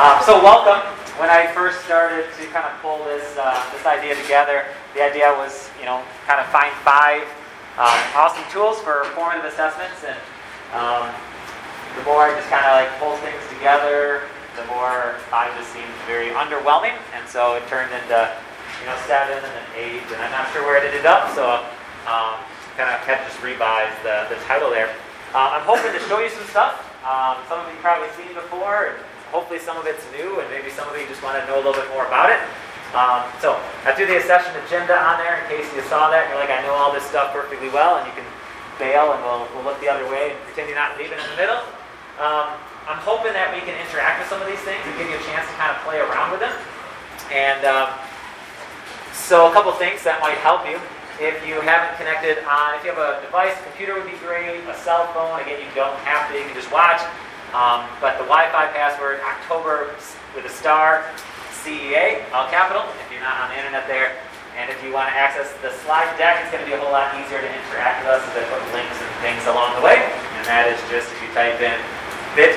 Um, so welcome. When I first started to kind of pull this uh, this idea together, the idea was, you know, kind of find five um, awesome tools for formative assessments, and um, the more I just kind of like pull things together, the more five just seemed very underwhelming, and so it turned into, you know, seven and then eight, and I'm not sure where it ended up, so um, kind of had to just revise the, the title there. Uh, I'm hoping to show you some stuff. Um, some of you probably seen before. And, hopefully some of it's new, and maybe some of you just want to know a little bit more about it. Um, so I threw the accession agenda on there in case you saw that. And you're like, I know all this stuff perfectly well, and you can bail, and we'll, we'll look the other way and pretend you're not leaving in the middle. Um, I'm hoping that we can interact with some of these things and give you a chance to kind of play around with them. And um, so a couple things that might help you. If you haven't connected on, if you have a device, a computer would be great, a cell phone, again, you don't have to, you can just watch. Um, but the Wi-Fi password, October with a star, CEA, all capital, if you're not on the internet there. And if you want to access the slide deck, it's going to be a whole lot easier to interact with us as I put links and things along the way. And that is just if you type in bit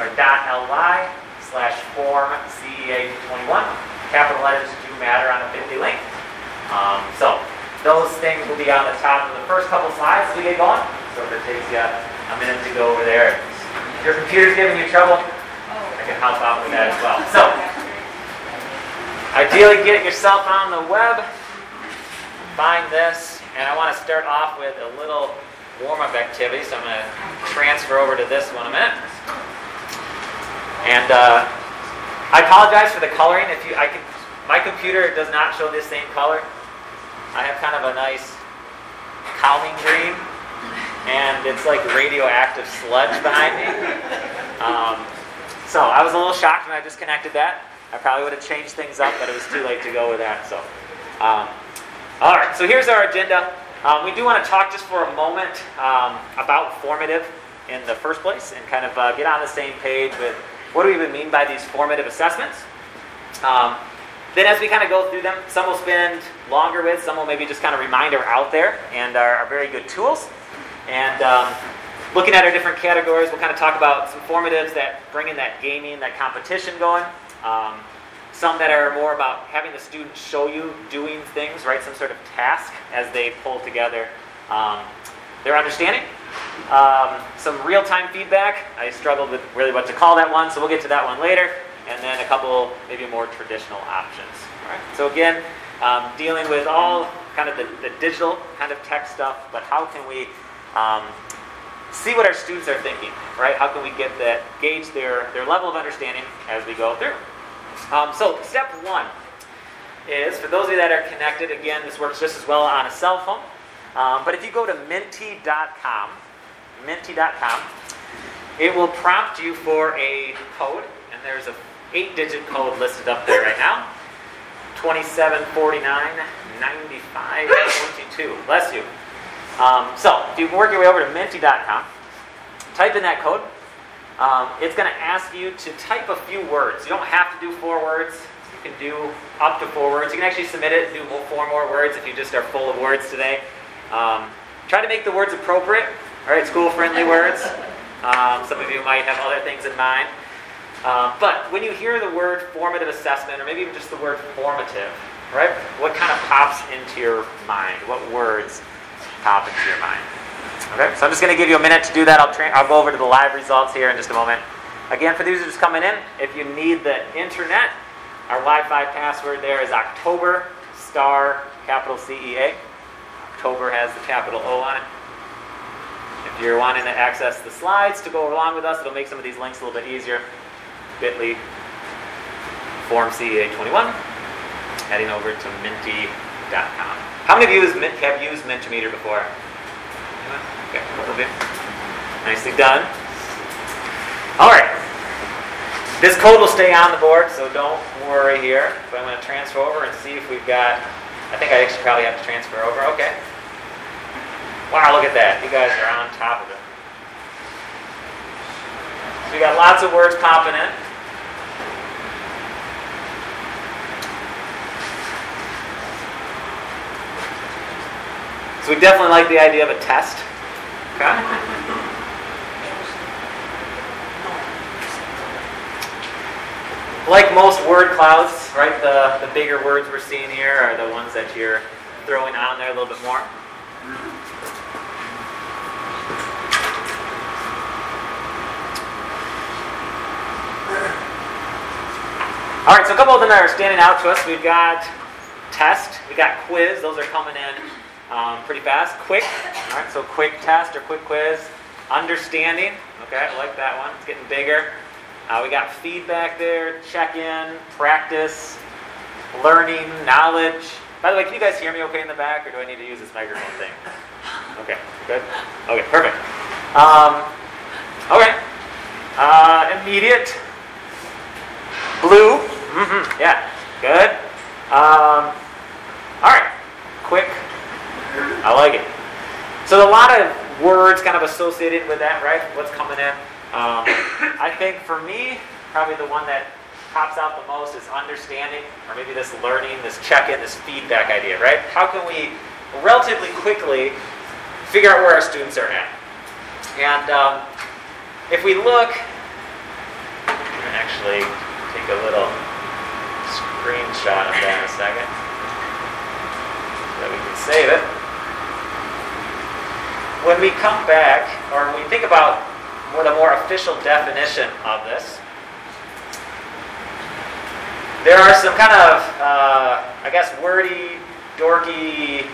or ly slash form CEA21. Capital letters do matter on a Bitly link. Um, so those things will be on the top of the first couple slides as we get going. So if it takes you a minute to go over there your computer's giving you trouble, I can help out with that as well. So, ideally get yourself on the web, find this, and I want to start off with a little warm-up activity, so I'm going to transfer over to this one a minute. And uh, I apologize for the coloring. If you, I can, my computer does not show this same color. I have kind of a nice calming green and it's like radioactive sludge behind me. Um, so I was a little shocked when I disconnected that. I probably would have changed things up, but it was too late to go with that. So, um, all right. So here's our agenda. Um, we do want to talk just for a moment um, about formative in the first place, and kind of uh, get on the same page with what do we even mean by these formative assessments. Um, then, as we kind of go through them, some will spend longer with, some will maybe just kind of remind are out there and are, are very good tools. And um, looking at our different categories, we'll kind of talk about some formatives that bring in that gaming, that competition going. Um, some that are more about having the students show you doing things, right? Some sort of task as they pull together um, their understanding. Um, some real time feedback. I struggled with really what to call that one, so we'll get to that one later. And then a couple, maybe more traditional options. All right? So, again, um, dealing with all kind of the, the digital kind of tech stuff, but how can we um, see what our students are thinking, right? How can we get that, gauge their, their level of understanding as we go through? Um, so, step one is for those of you that are connected, again, this works just as well on a cell phone. Um, but if you go to menti.com, menti.com, it will prompt you for a code, and there's a eight-digit code listed up there right now. 2749 95 22. Bless you. Um, so if you work your way over to menti.com, type in that code. Um, it's going to ask you to type a few words. You don't have to do four words. You can do up to four words. You can actually submit it and do four more words if you just are full of words today. Um, try to make the words appropriate. All right, school-friendly words. Um, some of you might have other things in mind. Um, but when you hear the word formative assessment, or maybe even just the word formative, right? What kind of pops into your mind? What words? Pop into your mind. Okay, so I'm just going to give you a minute to do that. I'll, tra- I'll go over to the live results here in just a moment. Again, for those who are just coming in, if you need the internet, our Wi-Fi password there is October star capital CEA. October has the capital O on it. If you're wanting to access the slides to go along with us, it'll make some of these links a little bit easier. Bit.ly form CEA21, heading over to menti.com. How many of you have used Mentimeter before? Okay, Nicely done. All right. This code will stay on the board, so don't worry here. But I'm going to transfer over and see if we've got. I think I actually probably have to transfer over. Okay. Wow, look at that. You guys are on top of it. So we got lots of words popping in. So we definitely like the idea of a test. Okay? like most word clouds, right, the, the bigger words we're seeing here are the ones that you're throwing on there a little bit more. All right, so a couple of them that are standing out to us. We've got test, we got quiz. Those are coming in um, pretty fast. Quick, all right, so quick test or quick quiz. Understanding, okay, I like that one. It's getting bigger. Uh, we got feedback there, check in, practice, learning, knowledge. By the way, can you guys hear me okay in the back, or do I need to use this microphone thing? Okay, good. Okay, perfect. Um, okay. Uh, immediate. Blue. Mm-hmm. Yeah. Good. Um, all right. Quick. I like it. So a lot of words kind of associated with that, right? What's coming in. Um, I think for me, probably the one that pops out the most is understanding, or maybe this learning, this check-in, this feedback idea, right? How can we relatively quickly figure out where our students are at? And um, if we look, I'm actually take a little screenshot of that in a second so that we can save it. When we come back, or when we think about what a more official definition of this, there are some kind of, uh, I guess, wordy, dorky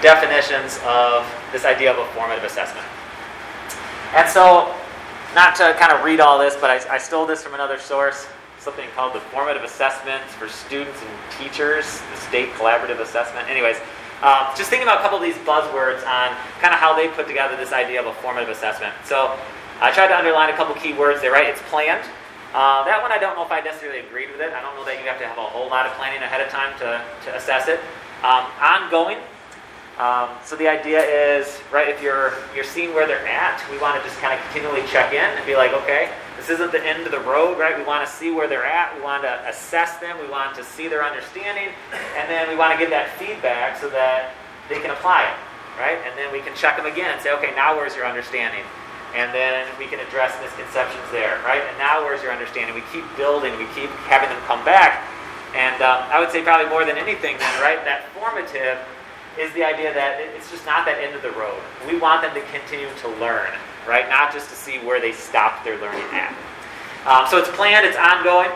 definitions of this idea of a formative assessment. And so, not to kind of read all this, but I, I stole this from another source, something called the Formative Assessments for Students and Teachers, the State Collaborative Assessment. Anyways, um, just thinking about a couple of these buzzwords on kind of how they put together this idea of a formative assessment. So I tried to underline a couple key words there, right? It's planned. Uh, that one I don't know if I necessarily agreed with it. I don't know that you have to have a whole lot of planning ahead of time to, to assess it. Um, ongoing. Um, so the idea is, right, if you're you're seeing where they're at, we want to just kind of continually check in and be like, okay, this isn't the end of the road, right? We want to see where they're at. We want to assess them. We want to see their understanding, and then we want to give that feedback so that they can apply it, right? And then we can check them again and say, okay, now where's your understanding? And then we can address misconceptions there, right? And now where's your understanding? We keep building. We keep having them come back. And um, I would say probably more than anything, then, right? That formative is the idea that it's just not that end of the road. We want them to continue to learn, right? Not just to see where they stopped their learning at. Um, so it's planned, it's ongoing,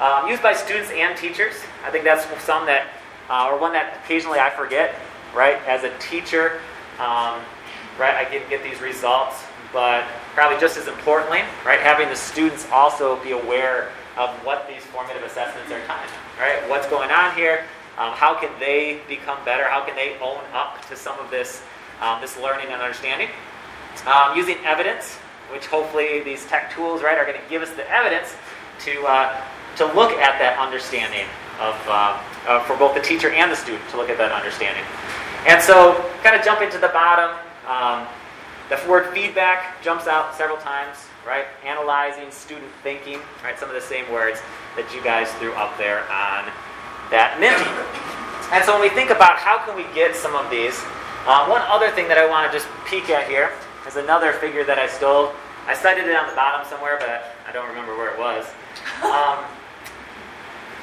um, used by students and teachers. I think that's some that, uh, or one that occasionally I forget, right? As a teacher, um, right, I get, get these results, but probably just as importantly, right, having the students also be aware of what these formative assessments are them, right? What's going on here? Um, how can they become better? How can they own up to some of this, um, this learning and understanding? Um, using evidence, which hopefully these tech tools, right, are going to give us the evidence to, uh, to look at that understanding of, uh, uh, for both the teacher and the student to look at that understanding. And so, kind of jumping to the bottom, um, the word feedback jumps out several times, right? Analyzing, student thinking, right? Some of the same words that you guys threw up there on that Menti. And so when we think about how can we get some of these, uh, one other thing that I want to just peek at here is another figure that I stole. I cited it on the bottom somewhere, but I don't remember where it was. Um,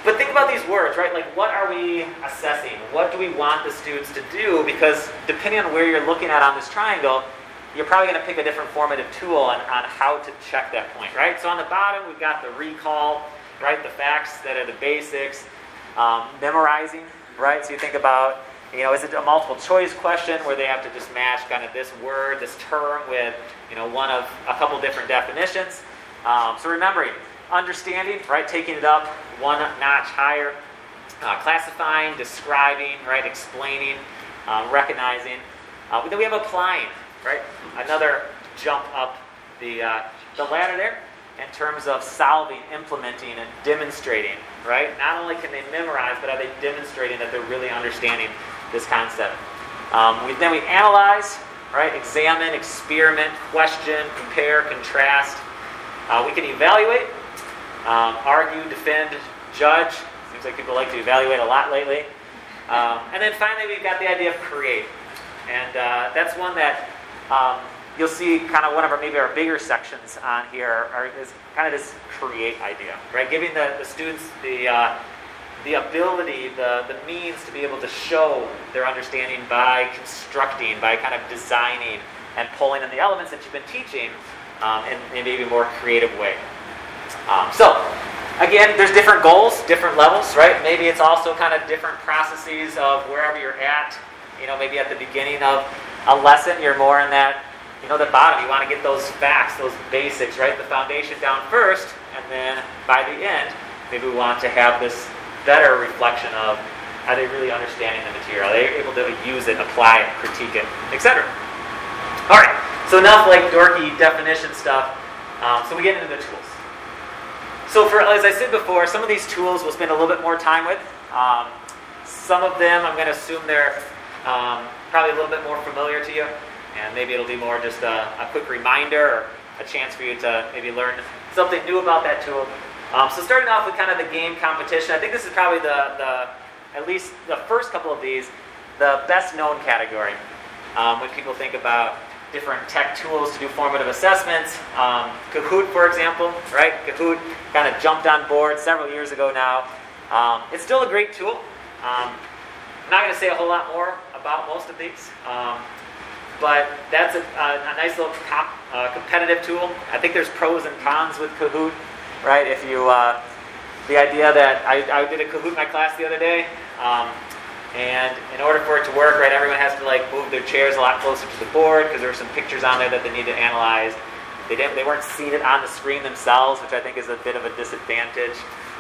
but think about these words, right? Like, what are we assessing? What do we want the students to do? Because depending on where you're looking at on this triangle, you're probably going to pick a different formative tool on, on how to check that point, right? So on the bottom, we've got the recall, right? The facts that are the basics. Um, memorizing, right? So you think about, you know, is it a multiple choice question where they have to just match kind of this word, this term with, you know, one of a couple different definitions? Um, so remembering, understanding, right? Taking it up one notch higher. Uh, classifying, describing, right? Explaining, um, recognizing. Uh, then we have applying, right? Another jump up the, uh, the ladder there in terms of solving, implementing, and demonstrating, right? Not only can they memorize, but are they demonstrating that they're really understanding this concept? Um, we, then we analyze, right? Examine, experiment, question, compare, contrast. Uh, we can evaluate, um, argue, defend, judge. Seems like people like to evaluate a lot lately. Um, and then finally, we've got the idea of create. And uh, that's one that um, you'll see kind of one of our maybe our bigger sections on here are, is kind of this create idea, right? Giving the, the students the uh, the ability, the, the means to be able to show their understanding by constructing, by kind of designing and pulling in the elements that you've been teaching um, in, in maybe a more creative way. Um, so, again, there's different goals, different levels, right? Maybe it's also kind of different processes of wherever you're at. You know, maybe at the beginning of a lesson, you're more in that, you know, the bottom. You want to get those facts, those basics, right? The foundation down first, and then by the end, maybe we want to have this better reflection of are they really understanding the material? Are they able to use it, apply it, critique it, etc. All right, so enough like dorky definition stuff. Um, so we get into the tools. So for as I said before, some of these tools we'll spend a little bit more time with. Um, some of them I'm going to assume they're um, probably a little bit more familiar to you, and maybe it'll be more just a, a quick reminder or a chance for you to maybe learn something new about that tool. Um, so starting off with kind of the game competition, I think this is probably the, the at least the first couple of these, the best known category. Um, when people think about different tech tools to do formative assessments, um, Kahoot, for example, right? Kahoot kind of jumped on board several years ago now. Um, it's still a great tool. Um, I'm not going to say a whole lot more about most of these. But that's a, a, nice little comp, uh, competitive tool. I think there's pros and cons with Kahoot right? If you, uh, the idea that I, I did a Kahoot in my class the other day, um, and in order for it to work, right, everyone has to like move their chairs a lot closer to the board because there were some pictures on there that they need to analyze. They didn't, they weren't seated on the screen themselves, which I think is a bit of a disadvantage.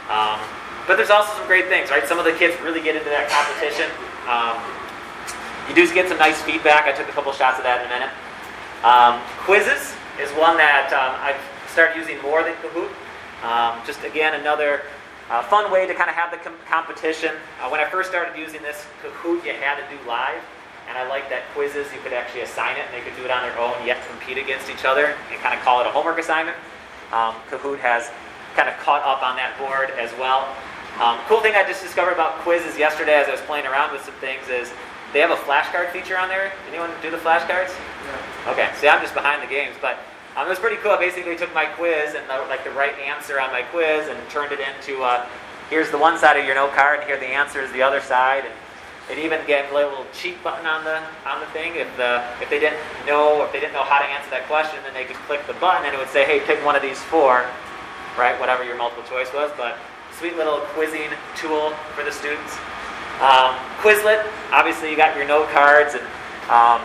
Um, but there's also some great things, right? Some of the kids really get into that competition. Um, you do get some nice feedback. I took a couple shots of that in a minute. Um, Quizizz is one that um, I've started using more than Kahoot. Um, just again, another uh, fun way to kind of have the com- competition. Uh, when I first started using this Kahoot, you had to do live. And I like that Quizizz, you could actually assign it and they could do it on their own, yet compete against each other and kind of call it a homework assignment. Um, Kahoot has kind of caught up on that board as well. Um, cool thing I just discovered about Quizizz yesterday as I was playing around with some things is they have a flashcard feature on there. Anyone do the flashcards? Yeah. Okay, see, I'm just behind the games, but um, it was pretty cool. I basically took my quiz and the, like the right answer on my quiz and turned it into uh, here's the one side of your note card and here the answer is the other side. And it even gave a little cheat button on the on the thing. If the if they didn't know or if they didn't know how to answer that question, then they could click the button and it would say, hey, pick one of these four, right? Whatever your multiple choice was. But sweet little quizzing tool for the students. Um, Quizlet, obviously you got your note cards and um,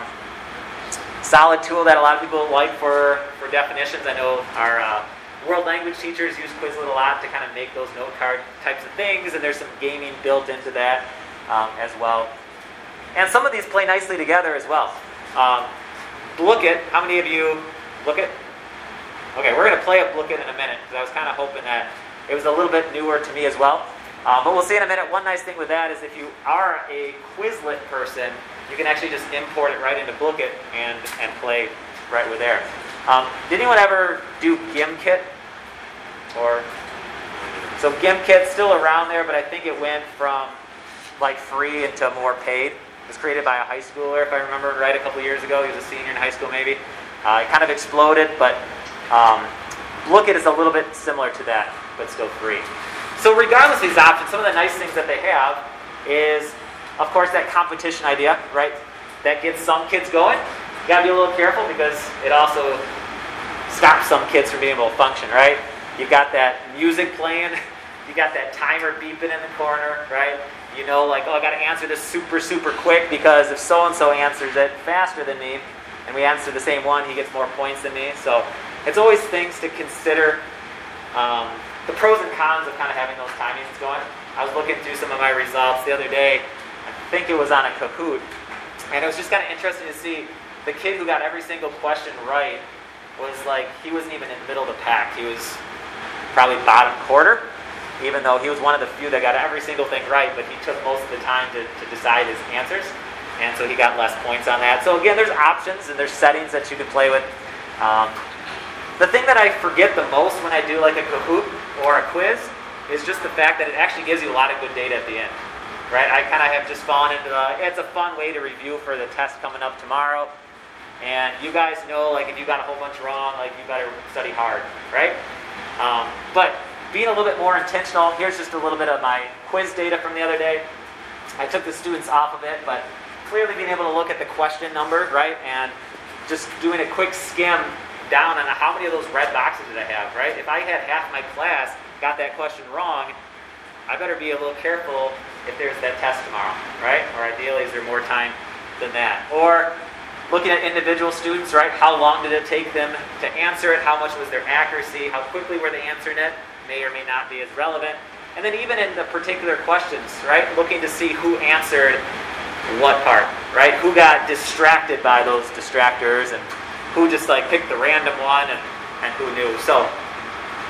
solid tool that a lot of people like for for definitions. I know our uh, world language teachers use Quizlet a lot to kind of make those note card types of things, and there's some gaming built into that um, as well. And some of these play nicely together as well. Um, Blooket, how many of you Blooket? Okay, we're going to play a Blooket in a minute because I was kind of hoping that it was a little bit newer to me as well. Um, but we'll see in a minute. One nice thing with that is if you are a Quizlet person, you can actually just import it right into Blooket and, and play right with there. Um, did anyone ever do Gimkit? Or so Gimkit's still around there, but I think it went from like free into more paid. It was created by a high schooler, if I remember right, a couple years ago. He was a senior in high school, maybe. Uh, it kind of exploded, but um, Blooket is a little bit similar to that, but still free. So regardless of these options, some of the nice things that they have is, of course, that competition idea, right? That gets some kids going You got to be a little careful because it also stops some kids from being able to function, right? You got that music playing, you got that timer beeping in the corner, right? You know, like, oh, I got to answer this super, super quick because if so and so answers it faster than me, and we answer the same one, he gets more points than me. So it's always things to consider. Um, the pros and cons of kind of having those timings going. I was looking through some of my results the other day. I think it was on a Kahoot, and it was just kind of interesting to see the kid who got every single question right was like he wasn't even in the middle of the pack. He was probably bottom quarter, even though he was one of the few that got every single thing right, but he took most of the time to, to decide his answers. And so he got less points on that. So again, there's options and there's settings that you can play with. Um, the thing that I forget the most when I do like a Kahoot or a quiz is just the fact that it actually gives you a lot of good data at the end. Right? I kind of have just fallen into the, it's a fun way to review for the test coming up tomorrow And you guys know, like, if you got a whole bunch wrong, like, you better study hard, right? Um, but being a little bit more intentional, here's just a little bit of my quiz data from the other day. I took the students off of it, but clearly being able to look at the question number, right, and just doing a quick skim down on how many of those red boxes did I have, right? If I had half my class got that question wrong, I better be a little careful if there's that test tomorrow, right? Or ideally, is there more time than that? Or looking at individual students, right? How long did it take them to answer it? How much was their accuracy? How quickly were they answering it? May or may not be as relevant. And then even in the particular questions, right? Looking to see who answered what part, right? Who got distracted by those distractors and who just like picked the random one and, and who knew. So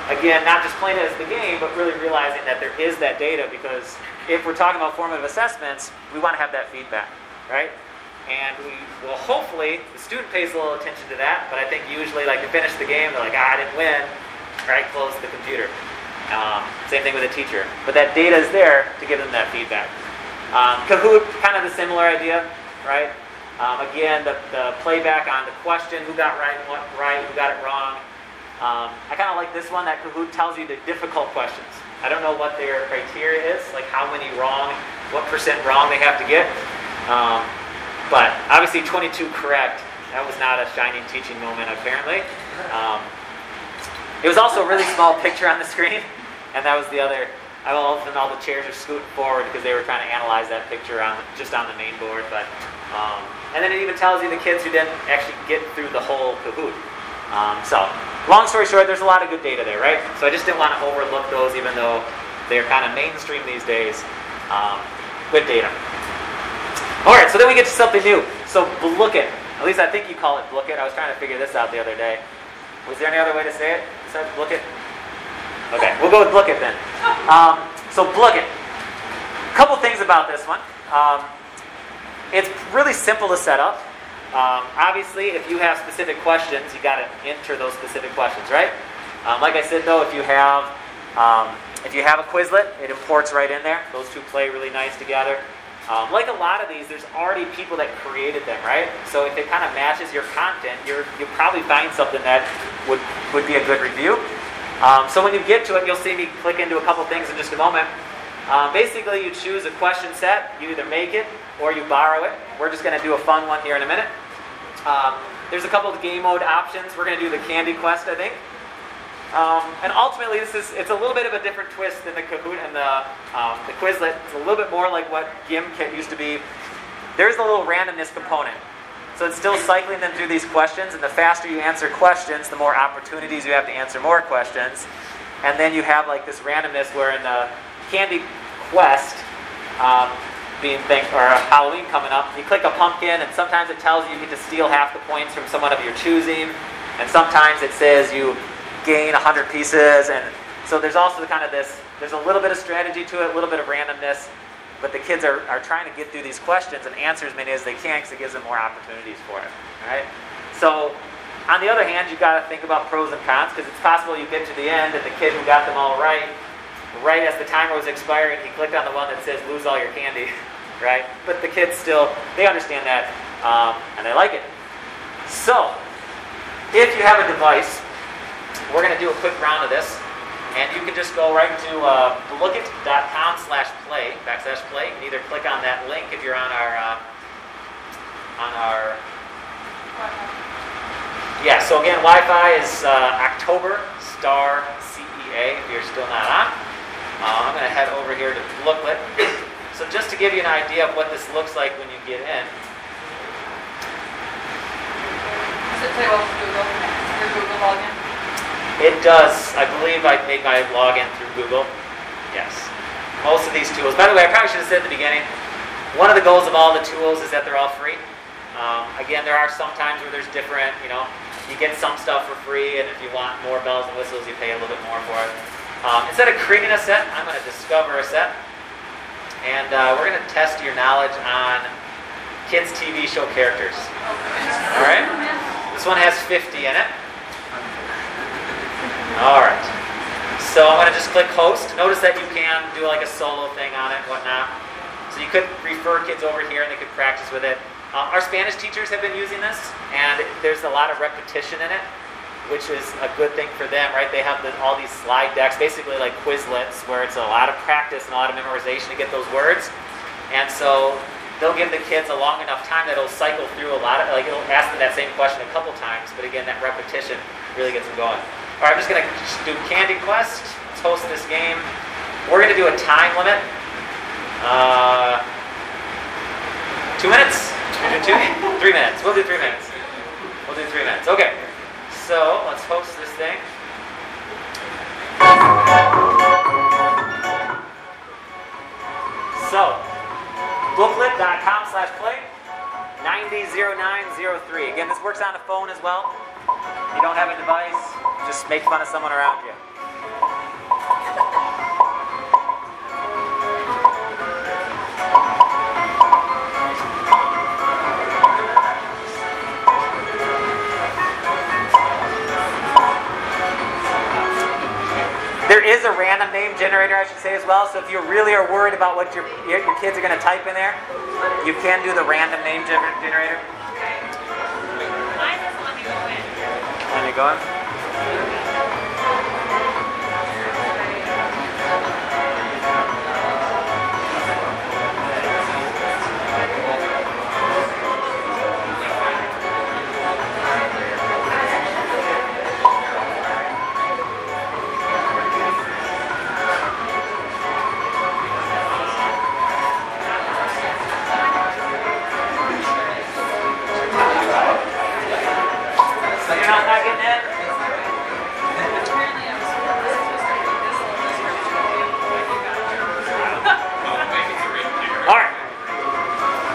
again, not just playing it as the game, but really realizing that there is that data because if we're talking about formative assessments, we want to have that feedback, right? And we will hopefully, the student pays a little attention to that, but I think usually, like, to finish the game, they're like, ah, I didn't win, right? Close the computer. Um, same thing with a teacher. But that data is there to give them that feedback. Um, Kahoot, kind of the similar idea, right? Um, again, the, the playback on the question, who got right, what right, who got it wrong. Um, I kind of like this one that Kahoot tells you the difficult questions. I don't know what their criteria is, like how many wrong, what percent wrong they have to get. Um, but obviously, 22 correct. That was not a shining teaching moment, apparently. Um, it was also a really small picture on the screen, and that was the other. I all of all the chairs are scooting forward because they were trying to analyze that picture on just on the main board. But um, and then it even tells you the kids who didn't actually get through the whole Kahoot. Um, so, long story short, there's a lot of good data there, right? So I just didn't want to overlook those, even though they're kind of mainstream these days. Um, good data. All right, so then we get to something new. So Blooket. At least I think you call it Blooket. I was trying to figure this out the other day. Was there any other way to say it besides Blooket? Okay, we'll go with Blooket then. Um, so Blooket. A couple things about this one. Um, it's really simple to set up. Um, obviously, if you have specific questions, you got to enter those specific questions, right? Um, like I said, though, if you have um, if you have a Quizlet, it imports right in there. Those two play really nice together. Um, like a lot of these, there's already people that created them, right? So if it kind of matches your content, you're, you'll probably find something that would, would be a good review. Um, so when you get to it, you'll see me click into a couple things in just a moment. Um, basically, you choose a question set. You either make it or you borrow it. We're just going to do a fun one here in a minute. Um, there's a couple of game mode options. We're going to do the Candy Quest, I think. Um, and ultimately, this is it's a little bit of a different twist than the Kahoot and the, um, the Quizlet. It's a little bit more like what Gimkit used to be. There's a little randomness component. So it's still cycling them through these questions, and the faster you answer questions, the more opportunities you have to answer more questions. And then you have like this randomness where in the Candy Quest, um, being think or uh, Halloween coming up, you click a pumpkin, and sometimes it tells you you get to steal half the points from someone of your choosing, and sometimes it says you gain 100 pieces, and so there's also kind of this. There's a little bit of strategy to it, a little bit of randomness, but the kids are, are trying to get through these questions and answer as many as they can because it gives them more opportunities for it. Right? So on the other hand, you've got to think about pros and cons because it's possible you get to the end and the kid who got them all right, right as the timer was expiring, he clicked on the one that says lose all your candy. right? But the kids still, they understand that um, and they like it. So, if you have a device, we're going to do a quick round of this. And you can just go right to uh, blooket.com slash play, backslash play. You can either click on that link if you're on our, uh, on our, yeah, so again, Wi-Fi is uh, October star CEA if you're still not on. Uh, I'm going to head over here to Blooket. So just to give you an idea of what this looks like when you get in. Does it what Google? Your Google login? It does. I believe I made my login through Google. Yes. Most of these tools. By the way, I probably should have said at the beginning, one of the goals of all the tools is that they're all free. Um, again, there are some times where there's different, you know, you get some stuff for free, and if you want more bells and whistles, you pay a little bit more for it. Um, instead of creating a set, I'm going to discover a set. And uh, we're going to test your knowledge on kids' TV show characters. All right? This one has 50 in it. All right. So I'm going to just click host. Notice that you can do like a solo thing on it and whatnot. So you could refer kids over here and they could practice with it. Uh, our Spanish teachers have been using this, and there's a lot of repetition in it, which is a good thing for them, right? They have the, all these slide decks, basically like Quizlets, where it's a lot of practice and a lot of memorization to get those words. And so they'll give the kids a long enough time that it'll cycle through a lot of, like it'll ask them that same question a couple times, but again, that repetition really gets them going. All right, I'm just going to do Candy Quest. Let's host this game. We're going to do a time limit. Uh, two minutes? Two? Three minutes. We'll do three minutes. We'll do three minutes. Okay. So let's host this thing. So, blooket.com slash play 900903. Again, this works on a phone as well. If you don't have a device, just make fun of someone around you. There is a random name generator, I should say, as well. So if you really are worried about what your, your kids are going to type in there, you can do the random name gener- generator. Mine doesn't let me go in. Let me go in.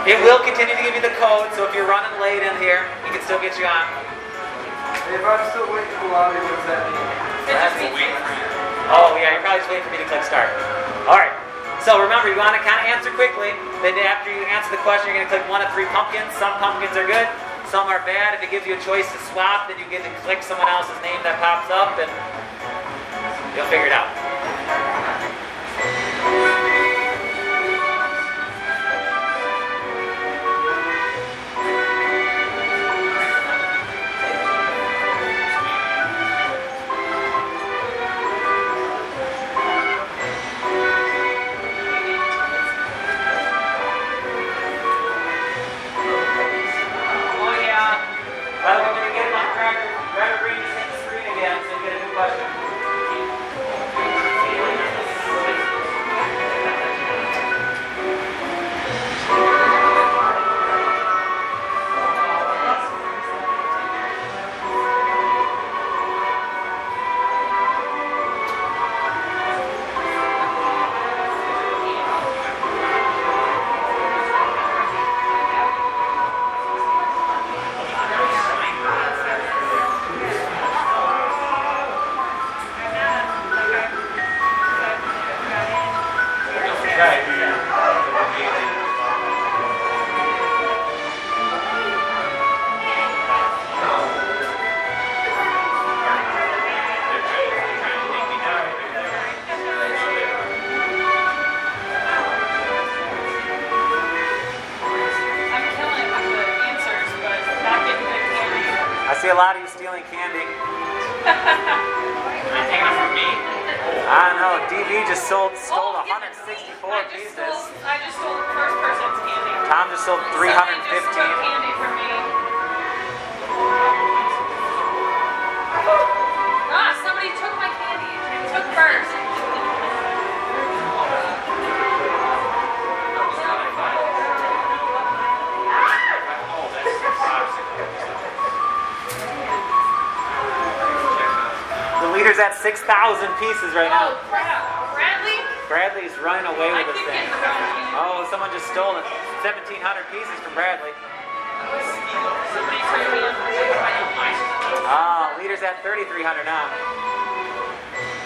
It will continue to give you the code, so if you're running late in here, it can still get you on. If I'm still waiting for lobby, what does that mean? It just means Oh, yeah, you're probably just waiting for me to click start. All right. So remember, you want to kind of answer quickly. Then after you answer the question, you're going to click one of three pumpkins. Some pumpkins are good, some are bad. If it gives you a choice to swap, then you get to click someone else's name that pops up, and you'll figure it out. I just first person's candy. Tom just sold Somebody just 315. candy from me. Ah, somebody took my candy. Took first. The leader's at 6,000 pieces right Oh now. Bradley's running away with this thing. getting the wrong candy. Oh, someone just stole it. 1,700 pieces from Bradley. Somebody turned me on. Ah, leader's at 3,300 now.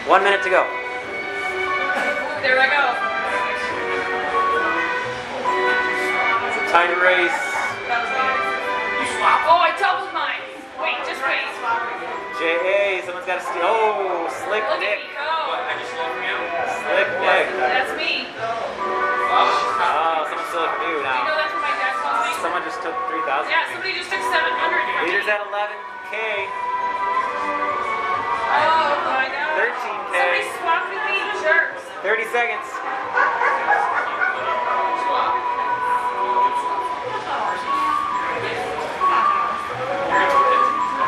One minute to go. There I go. It's a tight race. That was good. You swap? Oh, I doubled mine. Wait, just wait. JA, someone's got to steal. Oh, slick Nick. Me go. Nick. That's me. Oh, someone stole it from you You know that's what my dad calls me? Someone just took 3,000. Yeah, somebody just took 700 from me. Leaders at 11K. Oh my god. 13K. Somebody swapped with me, jerks. 30 seconds.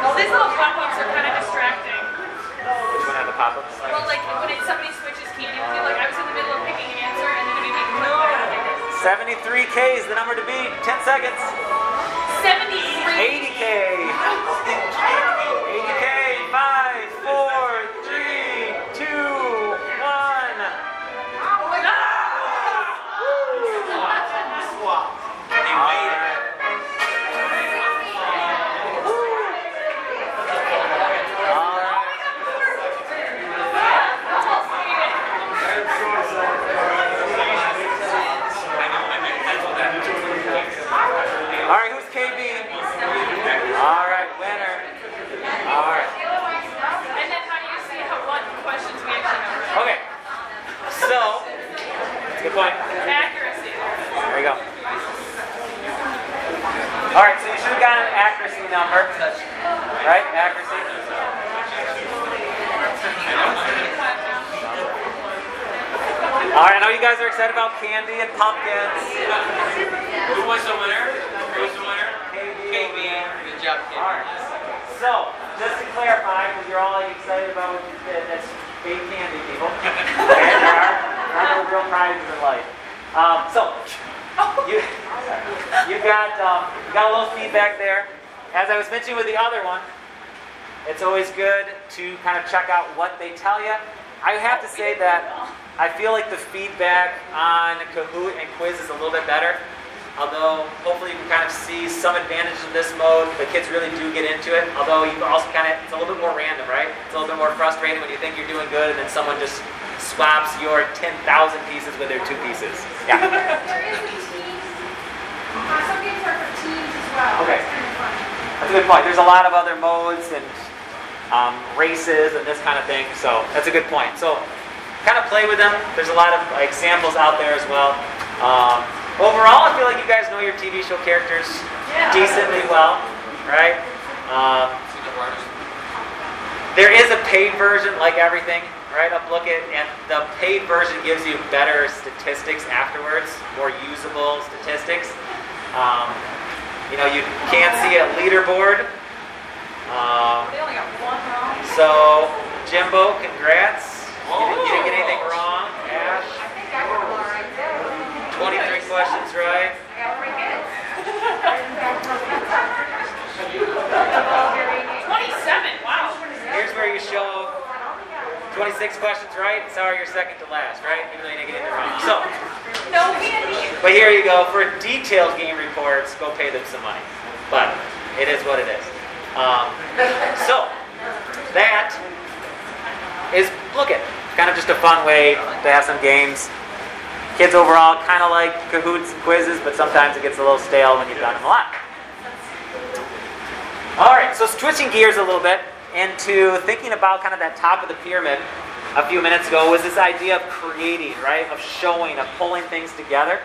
Well, these little pop-ups are kind of distracting. Which one had the pop-ups? Well, like when it, somebody 73K is the number to beat. 10 seconds. 73. 80K. Know you guys are excited about candy and pumpkins. Who was the winner? Who was the winner? KB. Good job, kid. All right. So, just to clarify, because you're all like, excited about what you did, that's candy, people. Okay, there are, there are no real prizes in life. Um, so, you, you got um, you got a little feedback there. As I was mentioning with the other one, it's always good to kind of check out what they tell you. I have to say that I feel like the feedback on Kahoot and Quiz is a little bit better. Although hopefully you can kind of see some advantages of this mode. The kids really do get into it. Although you also kind of, it's a little bit more random, right? It's a little bit more frustrating when you think you're doing good and then someone just swaps your 10,000 pieces with their two pieces. Yeah. There is a team. Uh, some games are for teams as well. Okay. It's kind of. That's a good point. There's a lot of other modes and um, races and this kind of thing. So that's a good point. So kind of play with them. There's a lot of like, examples out there as well. Um, overall, I feel like you guys know your TV show characters Yeah. decently well, right? Um, there is a paid version, like everything, right? Blooket, and the paid version gives you better statistics afterwards, more usable statistics. Um, you know, you can see a leaderboard. Um, They only got one wrong. so, Jimbo, congrats. You didn't, you didn't get anything wrong. Ash, I think I got them all right there. 23 questions right. I got three kids. 27. Wow. Here's where you show 26 questions right. Sorry, you're second to last, right? Even though you didn't get anything wrong. So, No candy. but here you go. For detailed game reports, go pay them some money. But it is what it is. Um, so, that is, look at, kind of just a fun way to have some games. Kids overall kind of like Kahoots and Quizizz, but sometimes it gets a little stale when you've done them a lot. All right, so switching gears a little bit into thinking about kind of that top of the pyramid a few minutes ago was this idea of creating, right? Of showing, of pulling things together.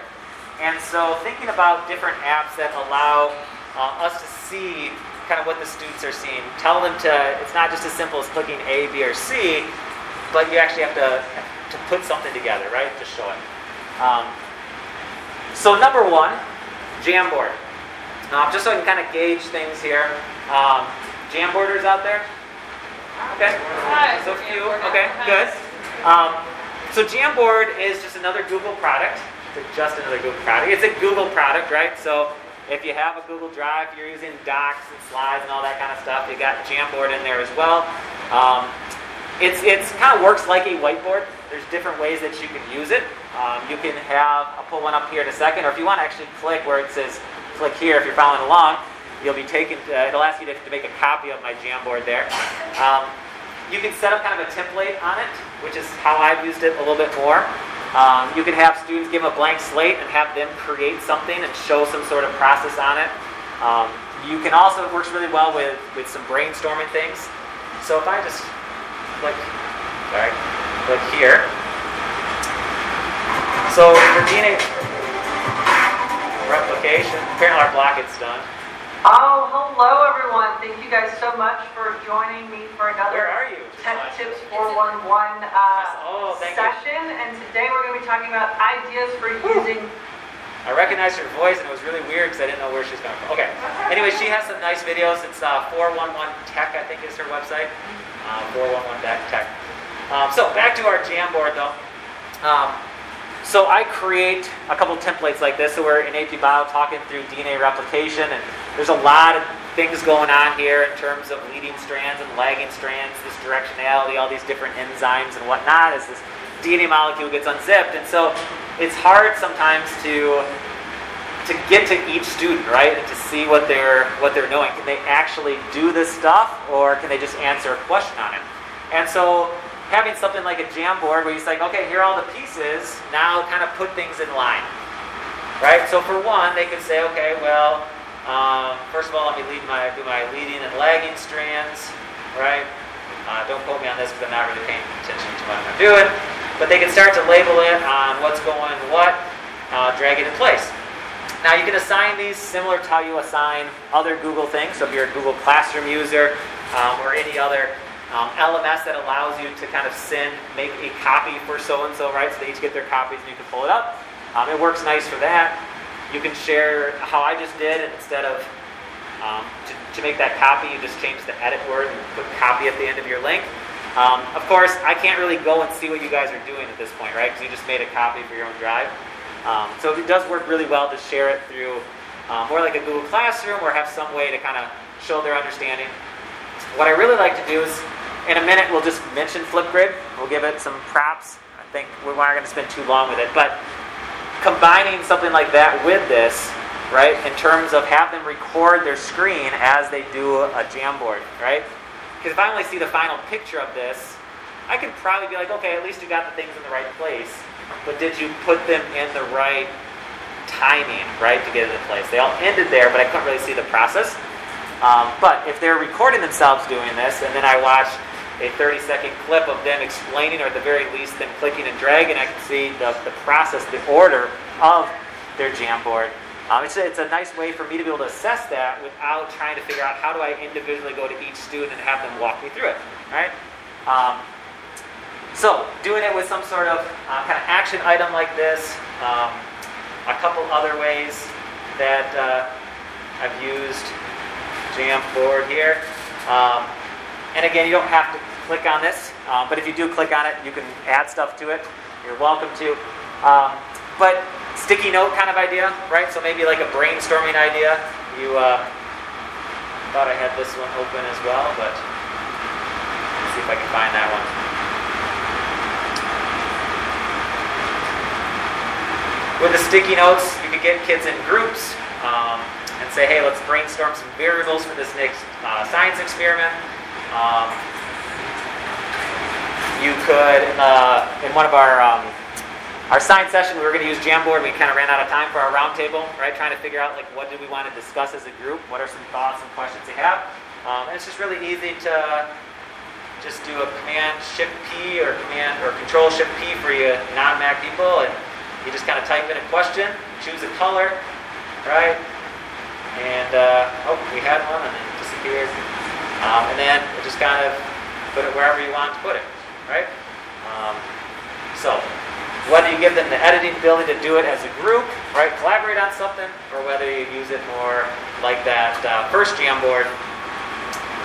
And so thinking about different apps that allow uh, us to see kind of what the students are seeing. Tell them to, it's not just as simple as clicking A, B, or C, but you actually have to, to put something together, right? To show it. Um, so number one, Jamboard. Um, just so I can kind of gauge things here. Um, Jamboarders out there? Okay. So few. Okay, good. Um, so Jamboard is just another Google product. It's just another Google product. It's a Google product, right? So if you have a Google Drive, you're using docs and slides and all that kind of stuff. You got Jamboard in there as well. Um, it's it's kind of works like a whiteboard. There's different ways that you can use it. Um, you can have I'll put one up here in a second, or if you want to actually click where it says click here, if you're following along, you'll be taken. Uh, it'll ask you to, to make a copy of my Jamboard there. Um, you can set up kind of a template on it, which is how I've used it a little bit more. Um, you can have students give them a blank slate and have them create something and show some sort of process on it. Um, you can also, it works really well with, with some brainstorming things. So if I just click, sorry, click here. So for DNA replication, apparently our block gets done. Oh, hello everyone. Thank you guys so much for joining me for Where another are you? Tech Tips 411 uh, Oh, thank you. session. And today we're going to be talking about ideas for using. I recognized her voice and it was really weird because I didn't know where she's coming from. Okay. Anyway, she has some nice videos. It's uh, 411 Tech, I think is her website. Uh, 411 Tech. Um, so back to our Jamboard though. Um, so I create a couple templates like this. So we're in AP Bio talking through DNA replication, and there's a lot of things going on here in terms of leading strands and lagging strands, this directionality, all these different enzymes and whatnot as this DNA molecule gets unzipped. And so it's hard sometimes to to get to each student, right, and to see what they're what they're knowing. Can they actually do this stuff, or can they just answer a question on it? And so having something like a Jamboard where you say, okay, here are all the pieces, now kind of put things in line. Right? So for one, they could say, okay, well, um, first of all, let me lead my, do my leading and lagging strands, right? Uh, don't quote me on this because I'm not really paying attention to what I'm doing. But they can start to label it on what's going what, uh, drag it in place. Now you can assign these similar to how you assign other Google things. So if you're a Google Classroom user um, or any other um, LMS that allows you to kind of send, make a copy for so and so, right? So they each get their copies and you can pull it up. Um, it works nice for that. You can share how I just did, and instead of um, to, to, make that copy, you just change the edit word and put copy at the end of your link. Um, of course, I can't really go and see what you guys are doing at this point, right? Because you just made a copy for your own drive. Um, so it does work really well to share it through um, more like a Google Classroom or have some way to kind of show their understanding. What I really like to do is in a minute, we'll just mention Flipgrid. We'll give it some props. I think we're not going to spend too long with it. But combining something like that with this, right, in terms of have them record their screen as they do a Jamboard, right? Because if I only see the final picture of this, I could probably be like, okay, at least you got the things in the right place. But did you put them in the right timing, right, to get it in place? They all ended there, but I couldn't really see the process. Um, but if they're recording themselves doing this, and then I watch a 30 second clip of them explaining, or at the very least, them clicking and dragging. I can see the, the process, the order of their Jamboard. Um, it's, a, it's a nice way for me to be able to assess that without trying to figure out how do I individually go to each student and have them walk me through it. Right? Um, so, doing it with some sort of uh, kind of action item like this, um, a couple other ways that uh, I've used Jamboard here. Um, and again, you don't have to click on this, um, but if you do click on it, you can add stuff to it. You're welcome to. Um, but sticky note kind of idea, right? So maybe like a brainstorming idea. You uh, thought I had this one open as well, but let's see if I can find that one. With the sticky notes, you could get kids in groups um, and say, hey, let's brainstorm some variables for this next uh, science experiment. Um, you could, uh, in one of our um, our science session, we were going to use Jamboard. We kind of ran out of time for our roundtable, right? Trying to figure out like what do we want to discuss as a group? What are some thoughts and questions you have? Um, and it's just really easy to just do a Command Shift P or Command or Control Shift P for you non-Mac people, and you just kind of type in a question, choose a color, right? And uh, oh, we had one, and it disappeared. Um, and then just kind of put it wherever you want to put it, right? Um, so whether you give them the editing ability to do it as a group, right, collaborate on something, or whether you use it more like that uh, first Jamboard,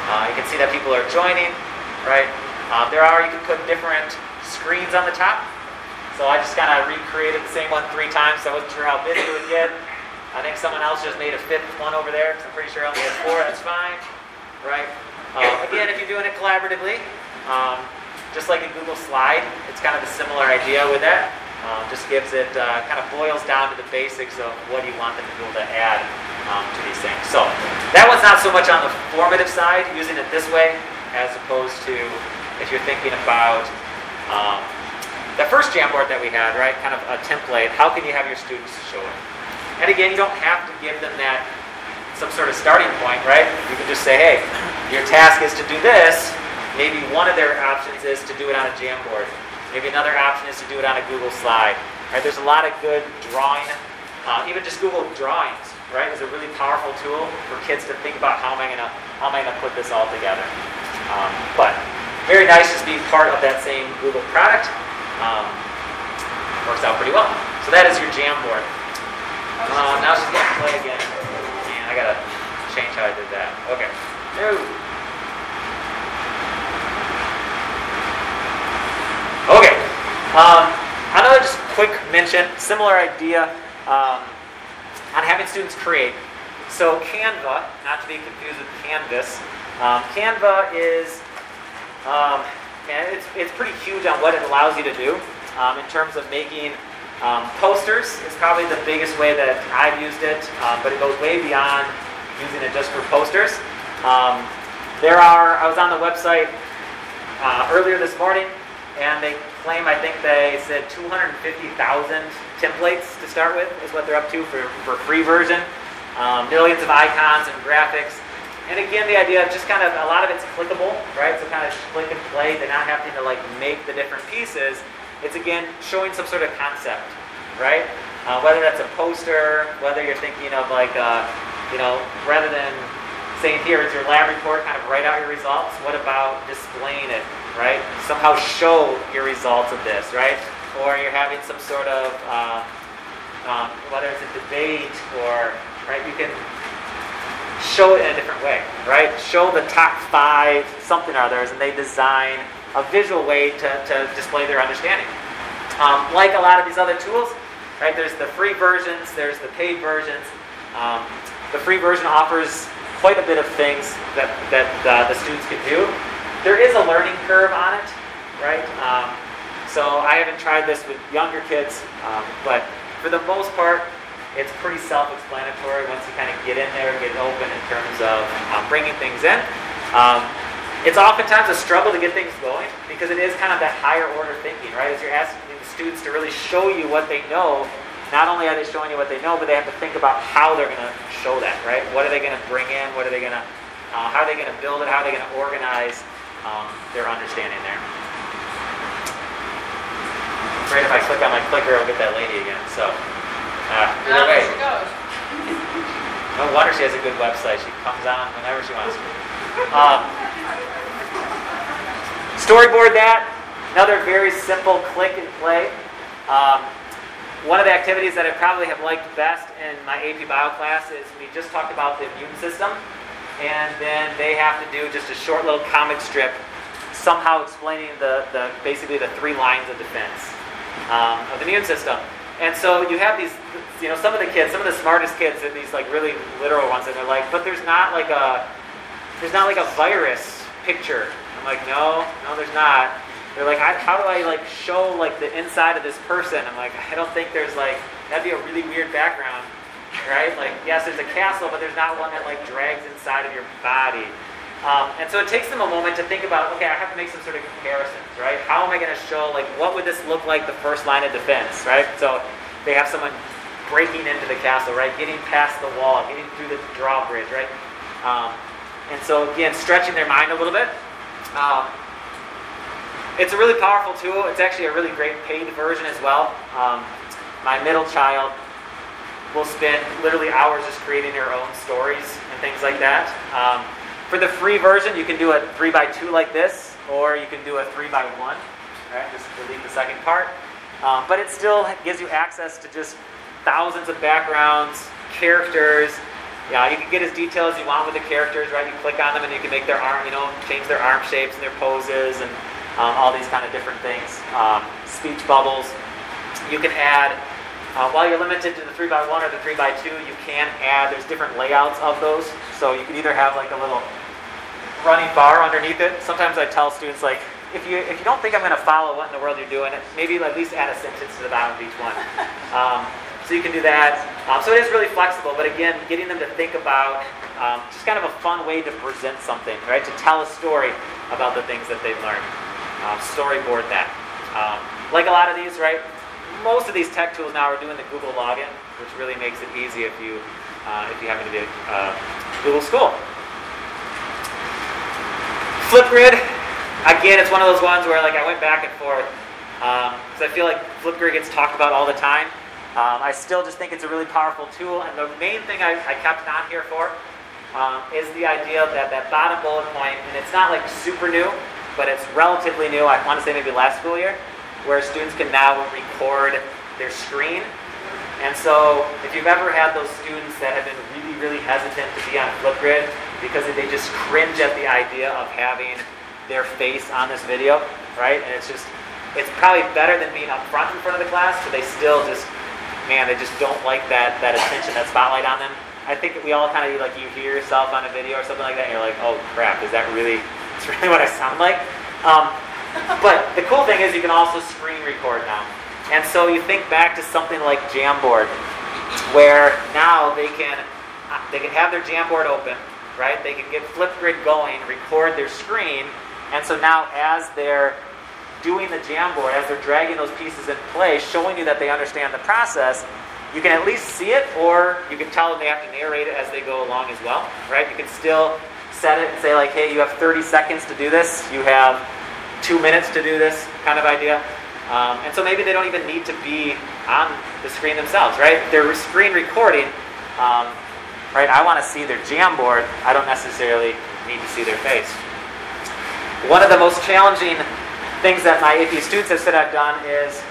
uh, you can see that people are joining, right? Uh, there are, you can put different screens on the top. So I just kind of recreated the same one three times, so I wasn't sure how busy it would get. I think someone else just made a fifth one over there, because I'm pretty sure I only had four, that's fine right? Uh, again, if you're doing it collaboratively, um, just like a Google Slide, it's kind of a similar idea with that. Um, just gives it, uh, kind of boils down to the basics of what you want them to be able to add um, to these things. So that one's not so much on the formative side, using it this way, as opposed to if you're thinking about um, the first Jamboard that we had, right? Kind of a template. How can you have your students show it? And again, you don't have to give them that some sort of starting point, right? You can just say, hey, your task is to do this. Maybe one of their options is to do it on a Jamboard. Maybe another option is to do it on a Google Slide. Right? There's a lot of good drawing, uh, even just Google Drawings, right, is a really powerful tool for kids to think about how am I gonna how am I gonna put this all together. Um, but very nice to be part of that same Google product. Um, works out pretty well. So that is your Jamboard. Uh, now she's gonna play again. Man, I gotta change how I did that. Okay. No. Okay. Um, another just quick mention, similar idea um, on having students create. So Canva, not to be confused with Canvas, um, Canva is, um, and it's, it's pretty huge on what it allows you to do um, in terms of making um, posters is probably the biggest way that I've used it, um, but it goes way beyond using it just for posters. Um, there are, I was on the website uh, earlier this morning, and they claim, I think they said 250,000 templates to start with is what they're up to for, for free version. Um, millions of icons and graphics. And again, the idea of just kind of, a lot of it's clickable, right? So kind of click and play. They're not having to like make the different pieces. It's again showing some sort of concept, right? Uh, whether that's a poster, whether you're thinking of like, uh, you know, rather than saying here is your lab report, kind of write out your results. What about displaying it, right? Somehow show your results of this, right? Or you're having some sort of, uh, um, whether it's a debate or, right, you can show it in a different way, right? Show the top five something or others, and they design a visual way to, to display their understanding. Um, like a lot of these other tools, right? There's the free versions, there's the paid versions. Um, the free version offers quite a bit of things that, that uh, the students can do. There is a learning curve on it, right? Um, so I haven't tried this with younger kids, um, but for the most part, it's pretty self-explanatory once you kind of get in there and get open in terms of um, bringing things in. Um, it's oftentimes a struggle to get things going because it is kind of that higher order thinking, right? As you're asking the students to really show you what they know, not only are they showing you what they know, but they have to think about how they're going to show that, right? What are they going to bring in? What are they going to, uh, how are they going to build it? How are they going to organize um, their understanding there? Great if I click on my clicker, I'll get that lady again. So, uh, either way, no wonder she has a good website. She comes on whenever she wants to. Um, storyboard that. Another very simple click and play. Um, one of the activities that I probably have liked best in my AP Bio class is we just talked about the immune system, and then they have to do just a short little comic strip, somehow explaining the, the basically the three lines of defense um, of the immune system. And so you have these, you know, some of the kids, some of the smartest kids, are these like really literal ones, and they're like, but there's not like a, there's not like a virus picture. I'm like, no, no, there's not. They're like, how do I like show like the inside of this person? I'm like, I don't think there's like that'd be a really weird background, right? Like, yes, there's a castle, but there's not one that like drags inside of your body. Um, and so it takes them a moment to think about, okay, I have to make some sort of comparisons, right? How am I going to show like what would this look like the first line of defense, right? So they have someone breaking into the castle, right? Getting past the wall, getting through the drawbridge, right? Um, and so again, stretching their mind a little bit. Um, it's a really powerful tool. It's actually a really great paid version as well. Um, my middle child will spend literally hours just creating her own stories and things like that. For the free version, you can do a three by two like this, or you can do a three by one. Right, just delete the second part. Um, but it still gives you access to just thousands of backgrounds, characters. Yeah, you can get as detailed as you want with the characters, right? You click on them and you can make their arm, you know, change their arm shapes and their poses and um, all these kind of different things. Um, speech bubbles. You can add, uh, while you're limited to the 3x1 or the 3x2, you can add, there's different layouts of those. So you can either have like a little running bar underneath it. Sometimes I tell students like, if you if you don't think I'm going to follow what in the world you're doing, maybe at least add a sentence to the bottom of each one. Um, so you can do that. Um, so it is really flexible, but again, getting them to think about um, just kind of a fun way to present something, right? To tell a story about the things that they've learned. Um, storyboard that. Um, like a lot of these, right? Most of these tech tools now are doing the Google login, which really makes it easy if you uh, if you happen to be a uh, Google School. Flipgrid, again, it's one of those ones where like I went back and forth because um, I feel like Flipgrid gets talked about all the time. Um, I still just think it's a really powerful tool, and the main thing I, I kept on here for um, is the idea that that bottom bullet point, and it's not like super new, but it's relatively new. I want to say maybe last school year, where students can now record their screen. And so, if you've ever had those students that have been really, really hesitant to be on Flipgrid because they just cringe at the idea of having their face on this video, right? And it's just, it's probably better than being up front in front of the class, but they still just, man, they just don't like that that attention, that spotlight on them. I think we all kind of like you hear yourself on a video or something like that, and you're like, oh crap, is that really, it's really what I sound like? Um, but the cool thing is you can also screen record now. And so you think back to something like Jamboard, where now they can they can have their Jamboard open, right? They can get Flipgrid going, record their screen, and so now as they're doing the Jamboard, as they're dragging those pieces in place, showing you that they understand the process, you can at least see it, or you can tell them they have to narrate it as they go along as well, right? You can still set it and say like, hey, you have 30 seconds to do this. You have two minutes to do this kind of idea. Um, and so maybe they don't even need to be on the screen themselves, right? They're screen recording, um, right? I want to see their Jamboard. I don't necessarily need to see their face. One of the most challenging things that my AP students have said I've done is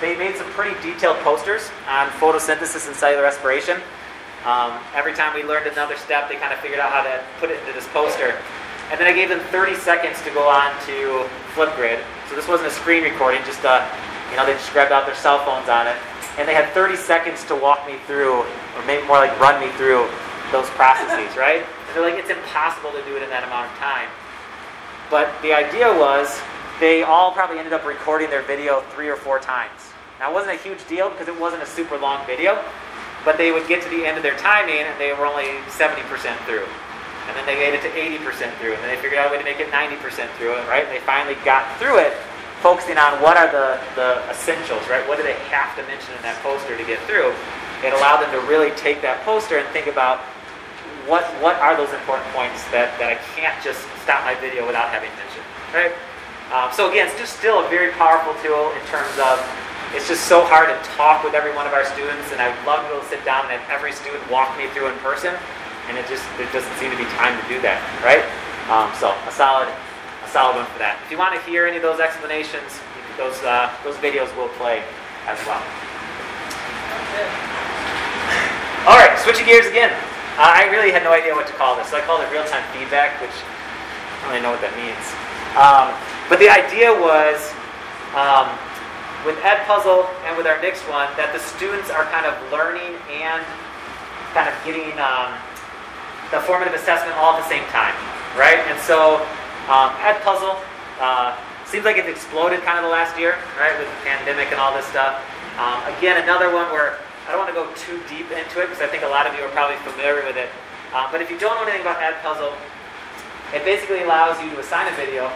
they made some pretty detailed posters on photosynthesis and cellular respiration. Um, every time we learned another step, they kind of figured out how to put it into this poster. And then I gave them 30 seconds to go on to Flipgrid so this wasn't a screen recording, just uh, you know, they just grabbed out their cell phones on it. And they had 30 seconds to walk me through, or maybe more like run me through those processes, right? And they're like, it's impossible to do it in that amount of time. But the idea was they all probably ended up recording their video three or four times. Now, it wasn't a huge deal because it wasn't a super long video, but they would get to the end of their timing and they were only 70% through. And then they made it to 80% through, and then they figured out a way to make it 90% through it, right? They finally got through it, focusing on what are the, the essentials, right? What do they have to mention in that poster to get through? It allowed them to really take that poster and think about what what are those important points that, that I can't just stop my video without having mentioned, right? Um, so again, it's just still a very powerful tool in terms of it's just so hard to talk with every one of our students, and I'd love to be able to sit down and have every student walk me through in person and it just there doesn't seem to be time to do that, right? Um, so a solid, a solid one for that. If you want to hear any of those explanations, those uh, those videos will play as well. All right, switching gears again. Uh, I really had no idea what to call this, so I called it real-time feedback, which I don't really know what that means. Um, but the idea was um, with Edpuzzle and with our next one that the students are kind of learning and kind of getting um, the formative assessment all at the same time, right? And so um, Edpuzzle uh, seems like it exploded kind of the last year, right, with the pandemic and all this stuff. Um, again, another one where I don't want to go too deep into it because I think a lot of you are probably familiar with it. Uh, but if you don't know anything about Edpuzzle, it basically allows you to assign a video.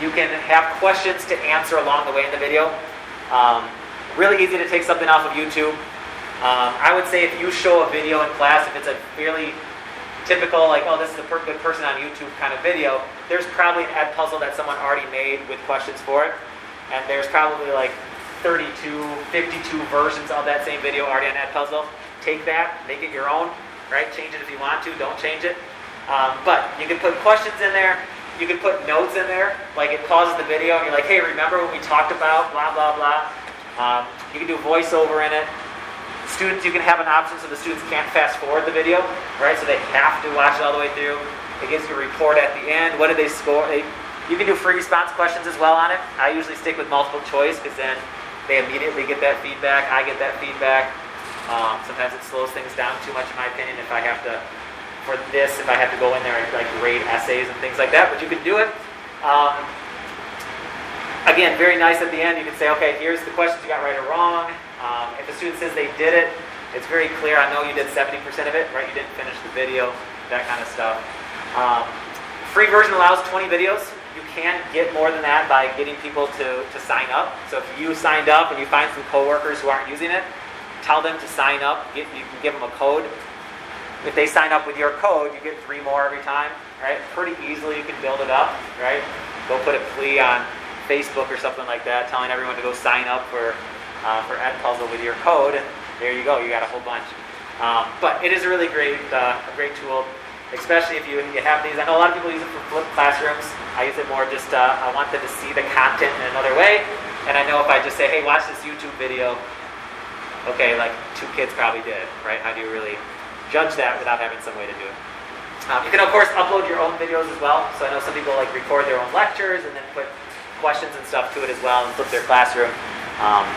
You can have questions to answer along the way in the video. Um, really easy to take something off of YouTube. Um, I would say if you show a video in class, if it's a fairly typical, like, oh, this is a per- good person on YouTube kind of video, there's probably an Edpuzzle that someone already made with questions for it. And there's probably like 32, 52 versions of that same video already on Edpuzzle. Take that, make it your own, right? Change it if you want to, don't change it. Um, but you can put questions in there. You can put notes in there, like it pauses the video and you're like, hey, remember when we talked about blah, blah, blah. Um, you can do voiceover in it. Students, you can have an option so the students can't fast forward the video, right? So they have to watch it all the way through. It gives you a report at the end. What did they score? You can do free response questions as well on it. I usually stick with multiple choice because then they immediately get that feedback. I get that feedback. Um, sometimes it slows things down too much, in my opinion, if I have to, for this, if I have to go in there and like grade essays and things like that. But you can do it. Um, again, very nice at the end. You can say, okay, here's the questions you got right or wrong. Um, if a student says they did it, it's very clear. I know you did 70% of it, right? You didn't finish the video, that kind of stuff. Um, free version allows 20 videos. You can get more than that by getting people to, to sign up. So if you signed up and you find some coworkers who aren't using it, tell them to sign up. Get, you can give them a code. If they sign up with your code, you get three more every time, right? Pretty easily you can build it up, right? Go put a plea on Facebook or something like that, telling everyone to go sign up for uh, for Edpuzzle with your code, and there you go. You got a whole bunch. Um, but it is a really great, uh, a great tool, especially if you, you have these. I know a lot of people use it for flipped classrooms. I use it more just uh, I want them to see the content in another way. And I know if I just say, hey, watch this YouTube video, okay, like two kids probably did, right? How do you really judge that without having some way to do it? Um, you can of course upload your own videos as well. So I know some people like record their own lectures and then put questions and stuff to it as well and flip their classroom. Um,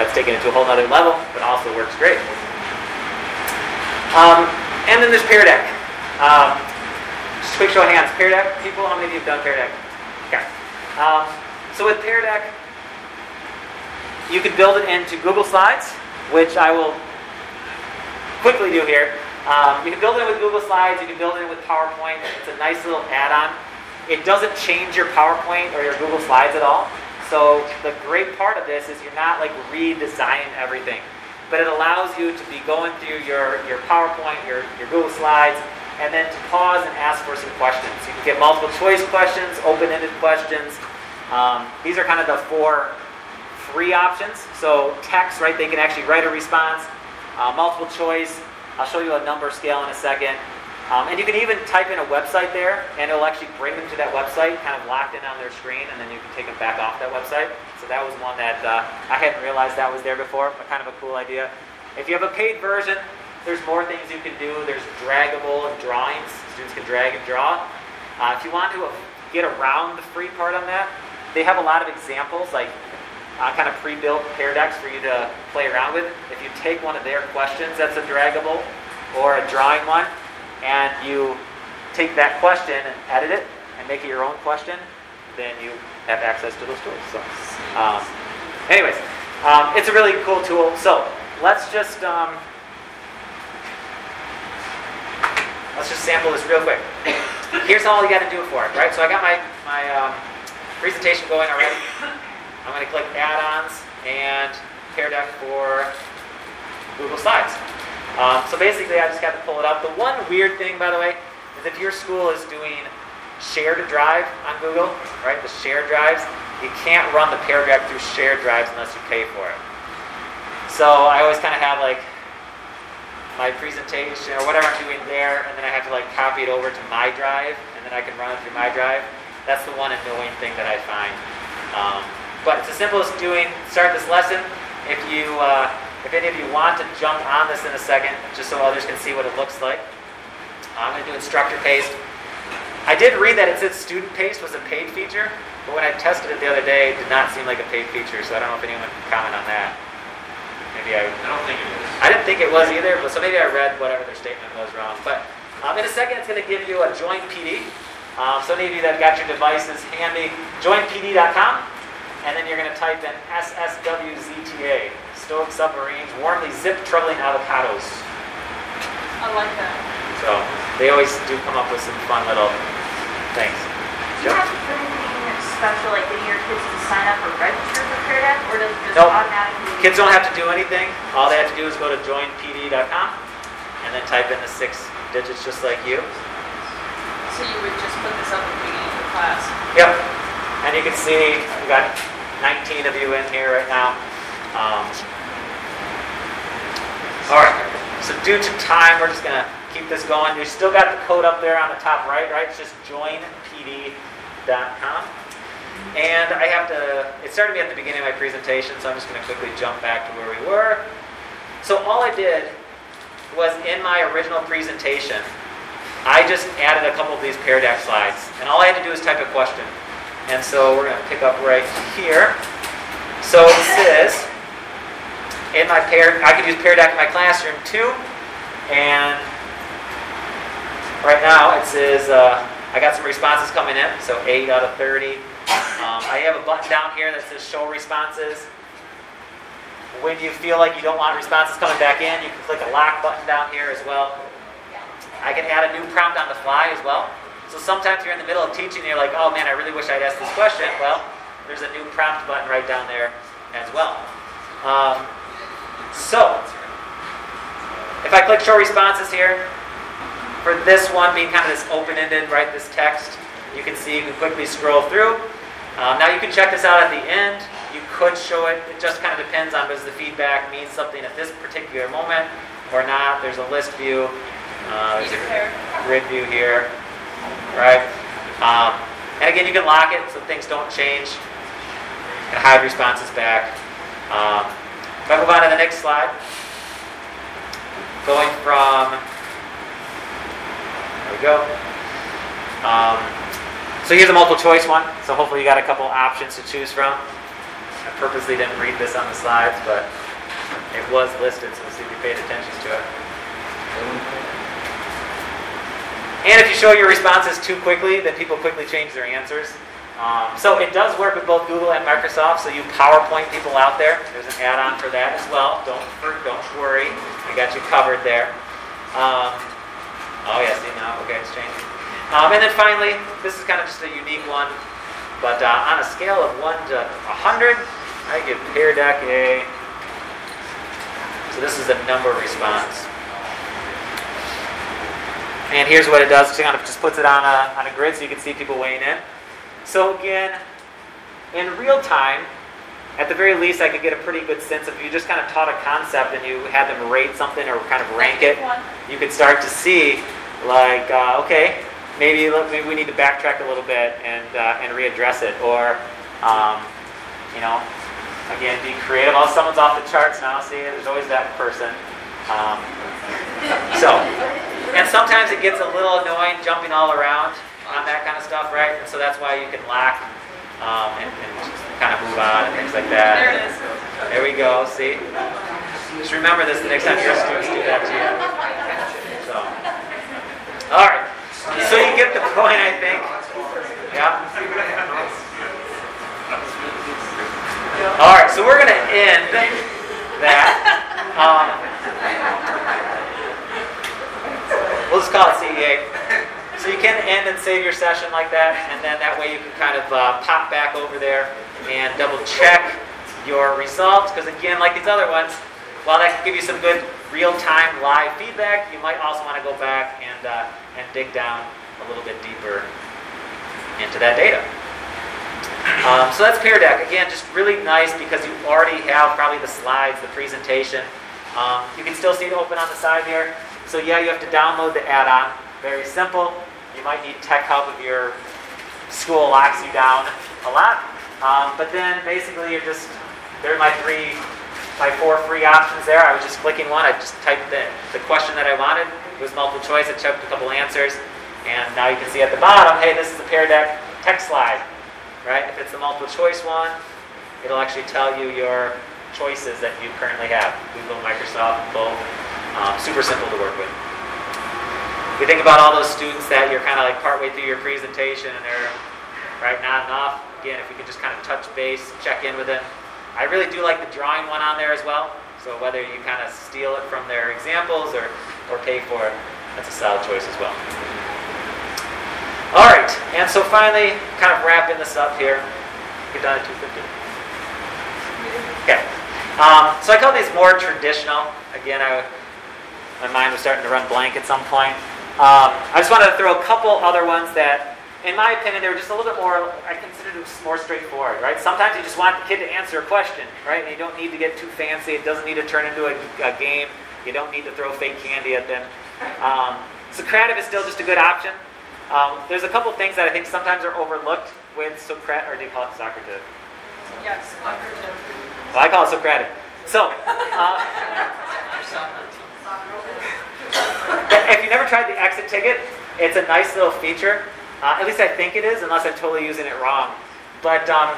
that's taken it to a whole other level, but also works great. Um, and then there's Pear Deck. Um, just quick show of hands. Pear Deck people, how many of you have done Pear Deck? Okay. Um, so with Pear Deck, you can build it into Google Slides, which I will quickly do here. Um, you can build it with Google Slides. You can build it with PowerPoint. It's a nice little add-on. It doesn't change your PowerPoint or your Google Slides at all. So the great part of this is you're not like redesigning everything but it allows you to be going through your, your PowerPoint, your, your Google Slides, and then to pause and ask for some questions. You can get multiple choice questions, open-ended questions. Um, these are kind of the four free options. So text, right, they can actually write a response. Uh, multiple choice, I'll show you a number scale in a second. Um, and you can even type in a website there, and it'll actually bring them to that website, kind of locked in on their screen, and then you can take them back off that website. So that was one that uh, I hadn't realized that was there before, but kind of a cool idea. If you have a paid version, there's more things you can do. There's draggable drawings. Students can drag and draw. Uh, if you want to get around the free part on that, they have a lot of examples, like uh, kind of pre-built Pear Decks for you to play around with. If you take one of their questions that's a draggable or a drawing one, and you take that question and edit it and make it your own question, then you have access to those tools. So, um, anyways, um, it's a really cool tool. So let's just um, let's just sample this real quick. Here's all you got to do for it, right? So I got my my um, presentation going already. I'm going to click Add-ons and Pear Deck for Google Slides. Um, so basically, I just got to pull it up. The one weird thing, by the way, is if your school is doing shared drive on Google, right, the shared drives, you can't run the Pear Deck through shared drives unless you pay for it. So I always kind of have like my presentation or whatever I'm doing there, and then I have to like copy it over to my drive, and then I can run it through my drive. That's the one annoying thing that I find. Um, but it's as simple as doing, start this lesson. If you uh, if any of you want to jump on this in a second, just so others can see what it looks like, I'm going to do instructor paste. I did read that it said student paste was a paid feature, but when I tested it the other day, it did not seem like a paid feature, so I don't know if anyone can comment on that. Maybe I, I don't think it is. I didn't think it was either, but so maybe I read whatever their statement was wrong. But um, in a second, it's going to give you a join PD. Um, so any of you that got your devices handy, joinpd.com, and then you're going to type in SSWZTA. Stoic submarines, warmly zip troubling avocados. I like that. So they always do come up with some fun little things. Do special, like getting your kids to sign up or register for Pear Deck, or does it just Nope. automatically? Kids don't have to do anything. All they have to do is go to joinpd.com and then type in the six digits just like you. So you would just put this up at the beginning of the class. Yep. And you can see we've got 19 of you in here right now. Um, all right. So due to time, we're just gonna keep this going. You still got the code up there on the top right, right? It's just joinpd.com. And I have to. It started me at the beginning of my presentation, so I'm just gonna quickly jump back to where we were. So all I did was in my original presentation, I just added a couple of these Pear Deck slides, and all I had to do is type a question. And so we're going to pick up right here. So it says, in my Pear, I could use Pear Deck in my classroom too. And right now it says, uh, I got some responses coming in, so 8 out of 30. Um, I have a button down here that says show responses. When you feel like you don't want responses coming back in, you can click a lock button down here as well. I can add a new prompt on the fly as well. So sometimes you're in the middle of teaching and you're like, oh man, I really wish I'd asked this question. Well, there's a new prompt button right down there as well. Um, so, if I click show responses here, for this one being kind of this open-ended, right, this text, you can see you can quickly scroll through. Um, now you can check this out at the end. you could show it. It just kind of depends on does the feedback mean something at this particular moment or not. There's a list view. Uh, there's a grid view here, right? Um, and again, you can lock it so things don't change. and hide responses back. Um, if I move on to the next slide, going from, there we go. Um, so here's a multiple choice one. So hopefully you got a couple options to choose from. I purposely didn't read this on the slides, but it was listed, so see if you paid attention to it. And if you show your responses too quickly, then people quickly change their answers. Um, so it does work with both Google and Microsoft. So you PowerPoint people out there, there's an add-on for that as well. Don't don't worry, I got you covered there. Um, oh yeah, see now, okay, it's changing. Um, and then finally, this is kind of just a unique one, but uh, on a scale of one to 100, I give Pear Deck a. So this is the number response. And here's what it does. It kind of just puts it on a, on a grid so you can see people weighing in. So again, in real time, at the very least, I could get a pretty good sense if you just kind of taught a concept and you had them rate something or kind of rank it. You could start to see, like, uh, okay, maybe maybe we need to backtrack a little bit and uh, and readdress it, or um, you know, again, be creative. Oh, someone's off the charts now. See, there's always that person. Um, so, and sometimes it gets a little annoying jumping all around on that kind of stuff, right? And so that's why you can lack um, and, and kind of move on and things like that. There it is. There we go. See, just remember this the next time your students do that to you. So, all right. So you get the point, I think. Yeah. All right. So we're going to end that. Um, we'll just call it CE8. So you can end and save your session like that, and then that way you can kind of uh, pop back over there and double check your results. Because again, like these other ones, while that can give you some good real-time live feedback, you might also want to go back and uh, and dig down a little bit deeper into that data. Um, so that's Pear Deck. Again, just really nice because you already have probably the slides, the presentation. Um, you can still see it open on the side here. So yeah, you have to download the add-on. Very simple. You might need tech help if your school locks you down a lot. Um, but then basically you're just, there are my three, my four free options there. I was just clicking one. I just typed the, the question that I wanted. It was multiple choice. I checked a couple answers. And now you can see at the bottom, hey, this is a Pear Deck text slide, right? If it's the multiple choice one, it'll actually tell you your choices that you currently have. Google, Microsoft, both. Um, super simple to work with. If you think about all those students that you're kind of like partway through your presentation and they're right not enough, again, if you could just kind of touch base, check in with them. I really do like the drawing one on there as well. So whether you kind of steal it from their examples or, or pay for it, that's a solid choice as well. All right, and so finally, kind of wrapping this up here. Get done at 250. Okay. Um, so I call these more traditional. Again, I, my mind was starting to run blank at some point. Um, I just wanted to throw a couple other ones that, in my opinion, they were just a little bit more, I consider them more straightforward, right? Sometimes you just want the kid to answer a question, right? And you don't need to get too fancy. It doesn't need to turn into a, a game. You don't need to throw fake candy at them. Um, Socrative is still just a good option. Um, there's a couple things that I think sometimes are overlooked with Socratic, or do you call it Socrative? Yes, cooperative. Well, I call it Socratic. So, uh, if you never tried the exit ticket, it's a nice little feature. Uh, at least I think it is, unless I'm totally using it wrong. But um,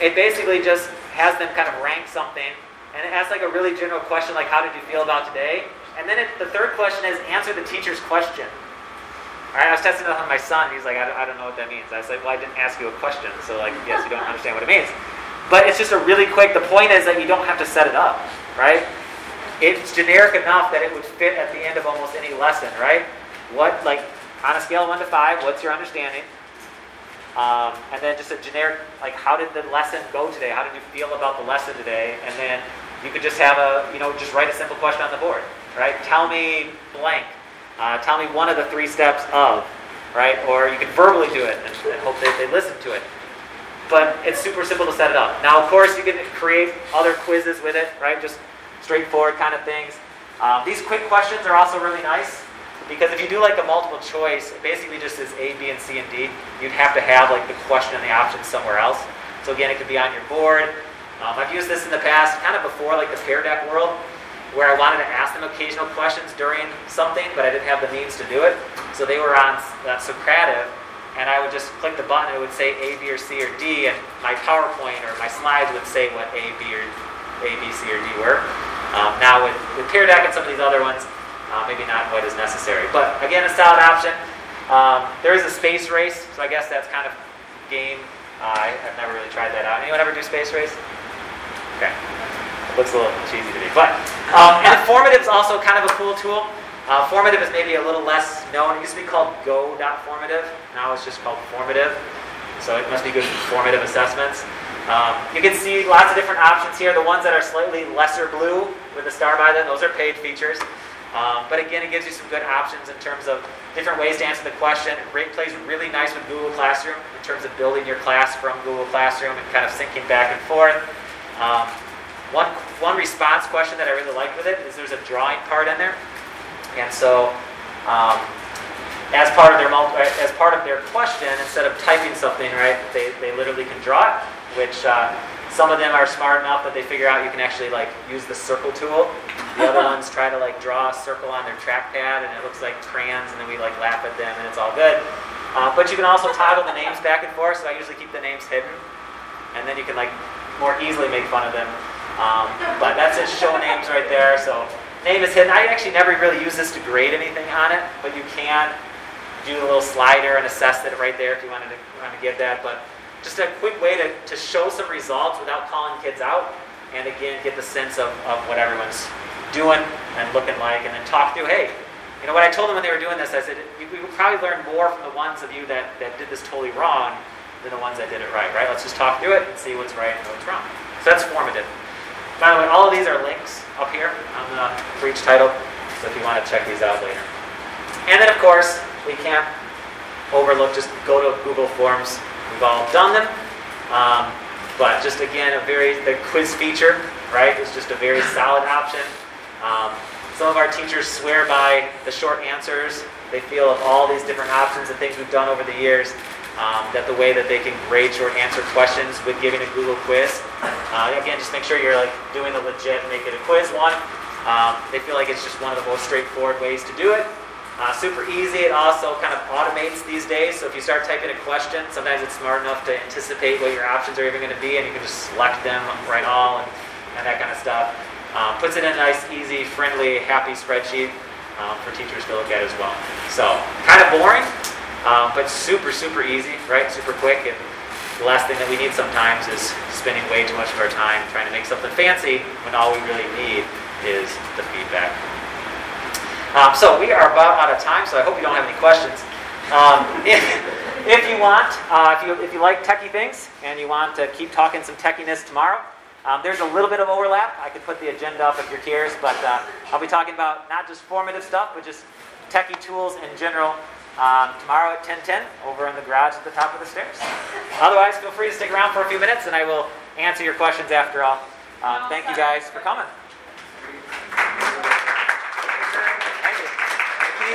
it basically just has them kind of rank something, and it asks like a really general question, like "How did you feel about today?" And then it, the third question is answer the teacher's question. All right, I was testing it on my son. He's like, I don't, I don't know what that means. I was like, well, I didn't ask you a question, so like, yes, you don't understand what it means. But it's just a really quick. The point is that you don't have to set it up, right? It's generic enough that it would fit at the end of almost any lesson, right? What like on a scale of one to five, what's your understanding? Um, and then just a generic like, how did the lesson go today? How did you feel about the lesson today? And then you could just have a you know just write a simple question on the board, right? Tell me blank. Uh, tell me one of the three steps of, right? Or you can verbally do it and, and hope that they listen to it. but it's super simple to set it up. Now, of course, you can create other quizzes with it, right? Just straightforward kind of things. Um, these quick questions are also really nice because if you do like a multiple choice, it basically just is A, B, and C, and D. You'd have to have like the question and the options somewhere else. So again, it could be on your board. Um, I've used this in the past, kind of before like the Pear Deck world, where I wanted to ask them occasional questions during something, but I didn't have the means to do it. So they were on uh, Socrative, and I would just click the button, it would say A, B, or C, or D, and my PowerPoint or my slides would say what A, B, or A, B, C, or D were. Um, now with, with Pear Deck and some of these other ones, uh, maybe not quite as necessary. But again, a solid option. Um, there is a space race, so I guess that's kind of game. Uh, I, I've never really tried that out. Anyone ever do space race? Okay. It looks a little cheesy to me. But um, and Formative is also kind of a cool tool. Uh, formative is maybe a little less known. It used to be called Go.formative. Now it's just called Formative. So it must be good for formative assessments. Um, you can see lots of different options here. The ones that are slightly lesser blue with a star by them, those are paid features. Um, but again, it gives you some good options in terms of different ways to answer the question. It plays really nice with Google Classroom in terms of building your class from Google Classroom and kind of syncing back and forth. Um, one, one response question that I really like with it is there's a drawing part in there. And so, um, as part of their as part of their question, instead of typing something, right, they, they literally can draw it, which uh, some of them are smart enough that they figure out you can actually like use the circle tool. The other ones try to like draw a circle on their trackpad, and it looks like crayons, and then we like laugh at them, and it's all good. Uh, but you can also toggle the names back and forth, so I usually keep the names hidden, and then you can like more easily make fun of them. Um, but that's it, show names right there. So name is hidden. I actually never really use this to grade anything on it, but you can do a little slider and assess it right there if you wanted to, want to give that. But just a quick way to, to show some results without calling kids out and again get the sense of, of what everyone's doing and looking like and then talk through hey you know what i told them when they were doing this i said we would probably learn more from the ones of you that, that did this totally wrong than the ones that did it right right? Let's just talk through it and see what's right and what's wrong. So that's formative. By the way all of these are links up here on the, for each title so if you want to check these out later. And then of course we can't overlook just go to google forms We've all done them. Um, but just again, a very, the quiz feature, right, is just a very solid option. Um, some of our teachers swear by the short answers. They feel of all these different options and things we've done over the years, um, that the way that they can grade short answer questions with giving a Google quiz. Uh, again, just make sure you're like doing the legit, make it a quiz one. Um, they feel like it's just one of the most straightforward ways to do it. Uh, super easy. It also kind of automates these days. So if you start typing a question, sometimes it's smart enough to anticipate what your options are even going to be, and you can just select them right all and, and that kind of stuff. Um, puts it in a nice, easy, friendly, happy spreadsheet um, for teachers to look at as well. So kind of boring, um, but super, super easy, right? Super quick. And the last thing that we need sometimes is spending way too much of our time trying to make something fancy when all we really need is the feedback. Um, so we are about out of time, so I hope you don't have any questions. Um, if, if you want, uh, if, you, if you like techie things and you want to keep talking some techiness tomorrow, um, there's a little bit of overlap. I could put the agenda up if you're curious, but uh, I'll be talking about not just formative stuff, but just techie tools in general um, tomorrow at 10:10 over in the garage at the top of the stairs. Otherwise, feel free to stick around for a few minutes, and I will answer your questions after all. Um, thank you guys for coming.